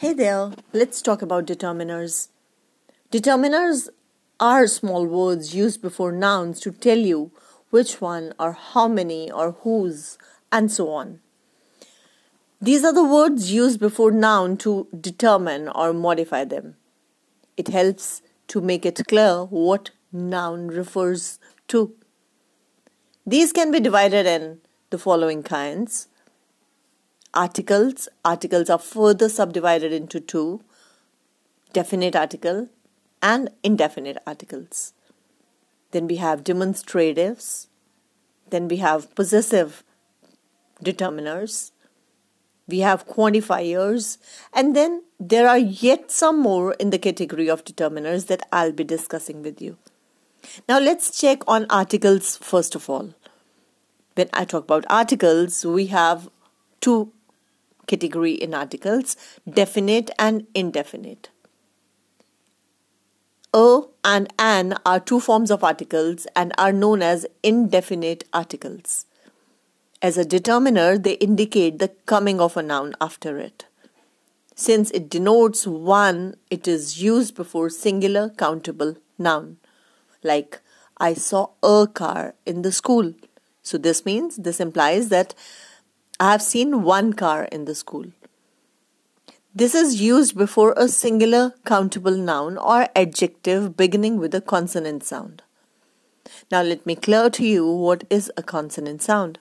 Hey there, let's talk about determiners. Determiners are small words used before nouns to tell you which one or how many or whose and so on. These are the words used before noun to determine or modify them. It helps to make it clear what noun refers to. These can be divided in the following kinds articles. Articles are further subdivided into two definite article and indefinite articles. Then we have demonstratives. Then we have possessive determiners. We have quantifiers. And then there are yet some more in the category of determiners that I'll be discussing with you. Now let's check on articles first of all when I talk about articles, we have two category in articles, definite and indefinite. A and an are two forms of articles and are known as indefinite articles. As a determiner, they indicate the coming of a noun after it. Since it denotes one, it is used before singular countable noun, like I saw a car in the school. So this means, this implies that I have seen one car in the school. This is used before a singular countable noun or adjective beginning with a consonant sound. Now let me clear to you what is a consonant sound.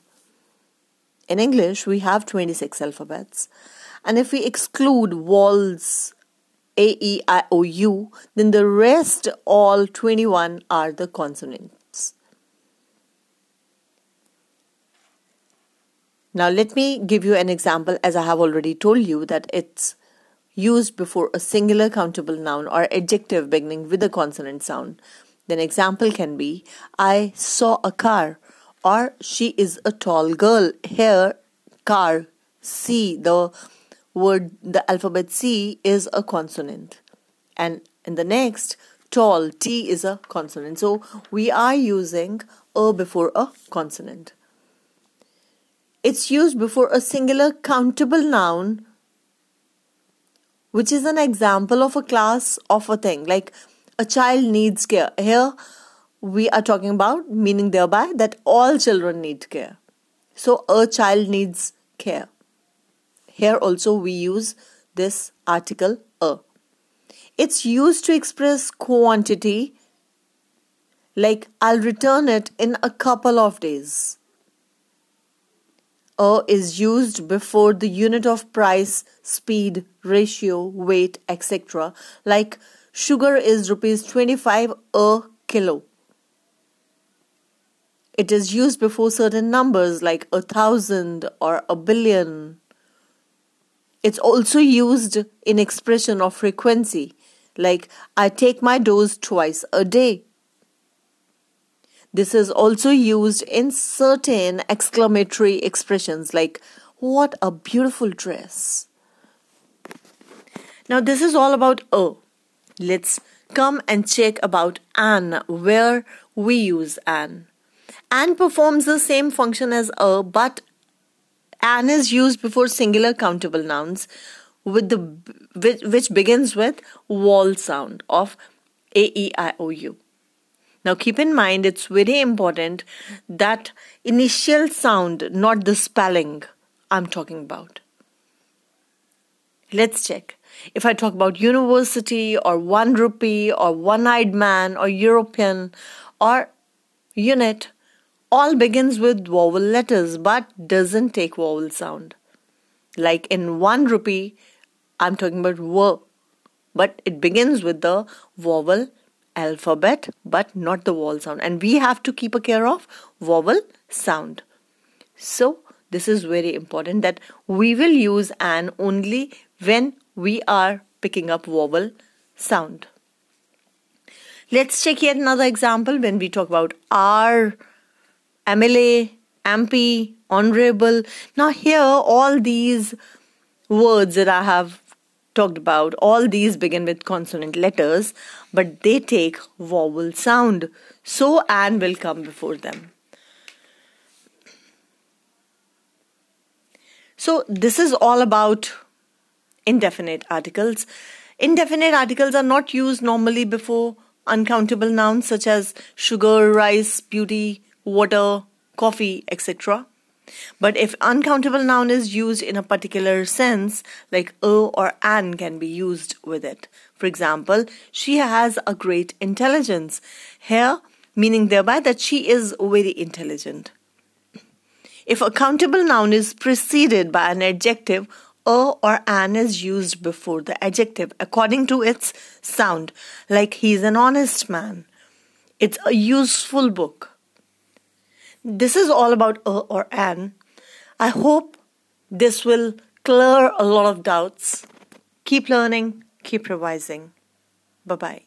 In English, we have 26 alphabets, and if we exclude vowels A, E, I, O, U, then the rest, all 21, are the consonants. Now, let me give you an example as I have already told you that it's used before a singular countable noun or adjective beginning with a consonant sound. Then, example can be I saw a car or she is a tall girl. Here, car, C, the word, the alphabet C is a consonant. And in the next, tall, T is a consonant. So, we are using a before a consonant. It's used before a singular countable noun, which is an example of a class of a thing. Like a child needs care. Here we are talking about, meaning thereby that all children need care. So a child needs care. Here also we use this article a. It's used to express quantity like I'll return it in a couple of days a is used before the unit of price, speed, ratio, weight, etc. Like sugar is rupees 25 a kilo. It is used before certain numbers like a thousand or a billion. It's also used in expression of frequency, like I take my dose twice a day. This is also used in certain exclamatory expressions like, What a beautiful dress! Now, this is all about a. Let's come and check about an, where we use an. An performs the same function as a, but an is used before singular countable nouns with the which, which begins with vowel sound of a e i o u now keep in mind it's very important that initial sound, not the spelling I'm talking about. Let's check. If I talk about university or one rupee or one eyed man or European or unit, all begins with vowel letters but doesn't take vowel sound. Like in one rupee, I'm talking about w, but it begins with the vowel alphabet but not the vowel sound. And we have to keep a care of vowel sound. So this is very important that we will use an only when we are picking up vowel sound. Let's check yet another example when we talk about r mla mp honorable. Now here all these words that i have talked about, all these begin with consonant letters, but they take vowel sound. So an will come before them. So this is all about indefinite articles. Indefinite articles are not used normally before uncountable nouns such as sugar, rice, beauty, water, coffee, etc. But if uncountable noun is used in a particular sense, like a or an can be used with it. For example, she has a great intelligence. Here, meaning thereby that she is very intelligent. If a countable noun is preceded by an adjective, a or an is used before the adjective according to its sound, like he's an honest man. It's a useful book. This is all about a or an. I hope this will clear a lot of doubts. Keep learning, keep revising. Bye bye.